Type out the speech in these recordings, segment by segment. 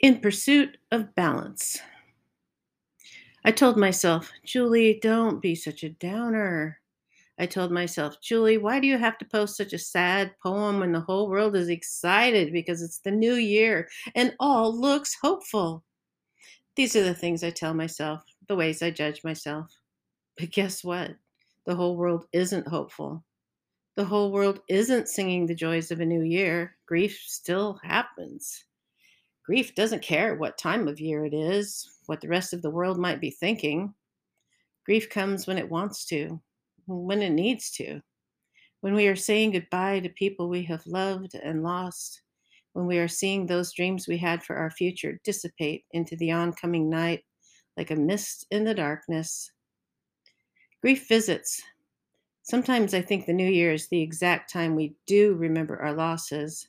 in pursuit of balance. I told myself, Julie, don't be such a downer. I told myself, Julie, why do you have to post such a sad poem when the whole world is excited because it's the new year and all looks hopeful? These are the things I tell myself, the ways I judge myself. But guess what? The whole world isn't hopeful. The whole world isn't singing the joys of a new year. Grief still happens. Grief doesn't care what time of year it is, what the rest of the world might be thinking. Grief comes when it wants to, when it needs to. When we are saying goodbye to people we have loved and lost, when we are seeing those dreams we had for our future dissipate into the oncoming night like a mist in the darkness. Grief visits. Sometimes I think the new year is the exact time we do remember our losses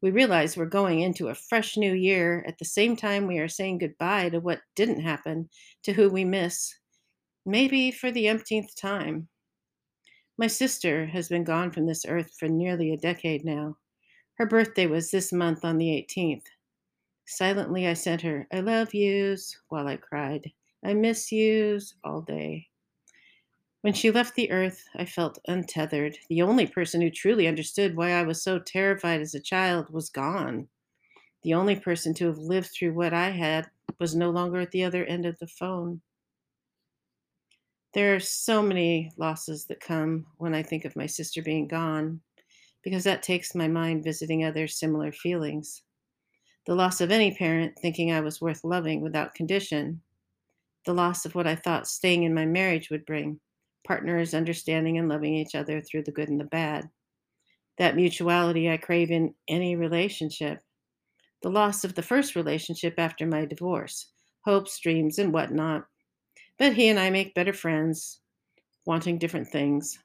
we realize we're going into a fresh new year at the same time we are saying goodbye to what didn't happen, to who we miss, maybe for the umpteenth time. My sister has been gone from this earth for nearly a decade now. Her birthday was this month on the 18th. Silently, I sent her, I love yous, while I cried. I miss yous all day. When she left the earth, I felt untethered. The only person who truly understood why I was so terrified as a child was gone. The only person to have lived through what I had was no longer at the other end of the phone. There are so many losses that come when I think of my sister being gone, because that takes my mind visiting other similar feelings. The loss of any parent thinking I was worth loving without condition, the loss of what I thought staying in my marriage would bring partners understanding and loving each other through the good and the bad. That mutuality I crave in any relationship. The loss of the first relationship after my divorce, hopes, dreams, and whatnot. But he and I make better friends, wanting different things.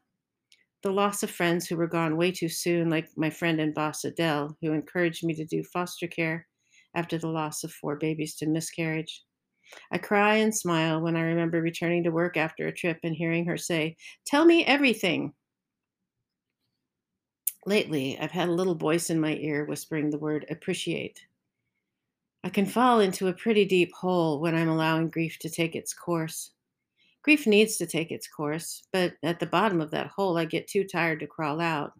The loss of friends who were gone way too soon, like my friend and boss Adele, who encouraged me to do foster care after the loss of four babies to miscarriage. I cry and smile when I remember returning to work after a trip and hearing her say, Tell me everything. Lately, I've had a little voice in my ear whispering the word appreciate. I can fall into a pretty deep hole when I'm allowing grief to take its course. Grief needs to take its course, but at the bottom of that hole, I get too tired to crawl out.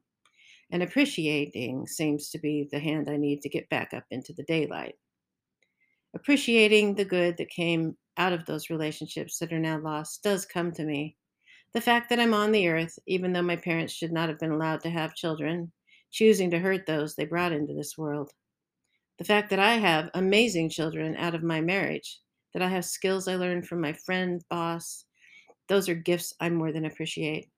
And appreciating seems to be the hand I need to get back up into the daylight appreciating the good that came out of those relationships that are now lost does come to me. The fact that I'm on the earth, even though my parents should not have been allowed to have children, choosing to hurt those they brought into this world. The fact that I have amazing children out of my marriage, that I have skills I learned from my friend, boss, those are gifts I more than appreciate.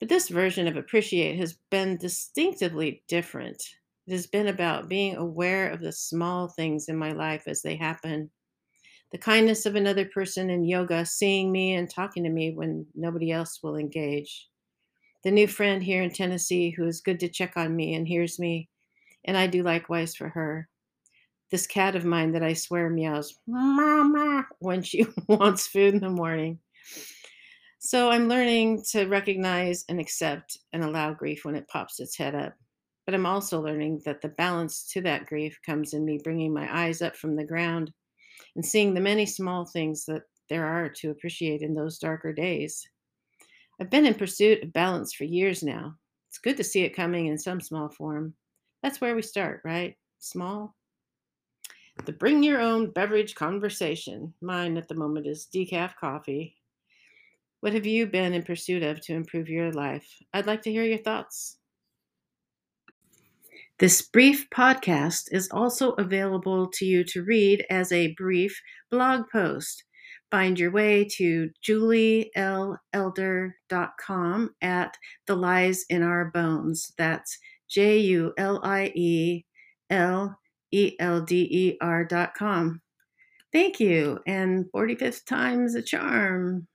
But this version of appreciate has been distinctively different. It has been about being aware of the small things in my life as they happen. The kindness of another person in yoga, seeing me and talking to me when nobody else will engage. The new friend here in Tennessee who is good to check on me and hears me, and I do likewise for her. This cat of mine that I swear meows Mama when she wants food in the morning. So I'm learning to recognize and accept and allow grief when it pops its head up. But I'm also learning that the balance to that grief comes in me bringing my eyes up from the ground and seeing the many small things that there are to appreciate in those darker days. I've been in pursuit of balance for years now. It's good to see it coming in some small form. That's where we start, right? Small. The bring your own beverage conversation. Mine at the moment is decaf coffee. What have you been in pursuit of to improve your life? I'd like to hear your thoughts. This brief podcast is also available to you to read as a brief blog post. Find your way to julielelder.com at The Lies in Our Bones. That's J U L I E L E L D E R.com. Thank you, and 45th time's a charm.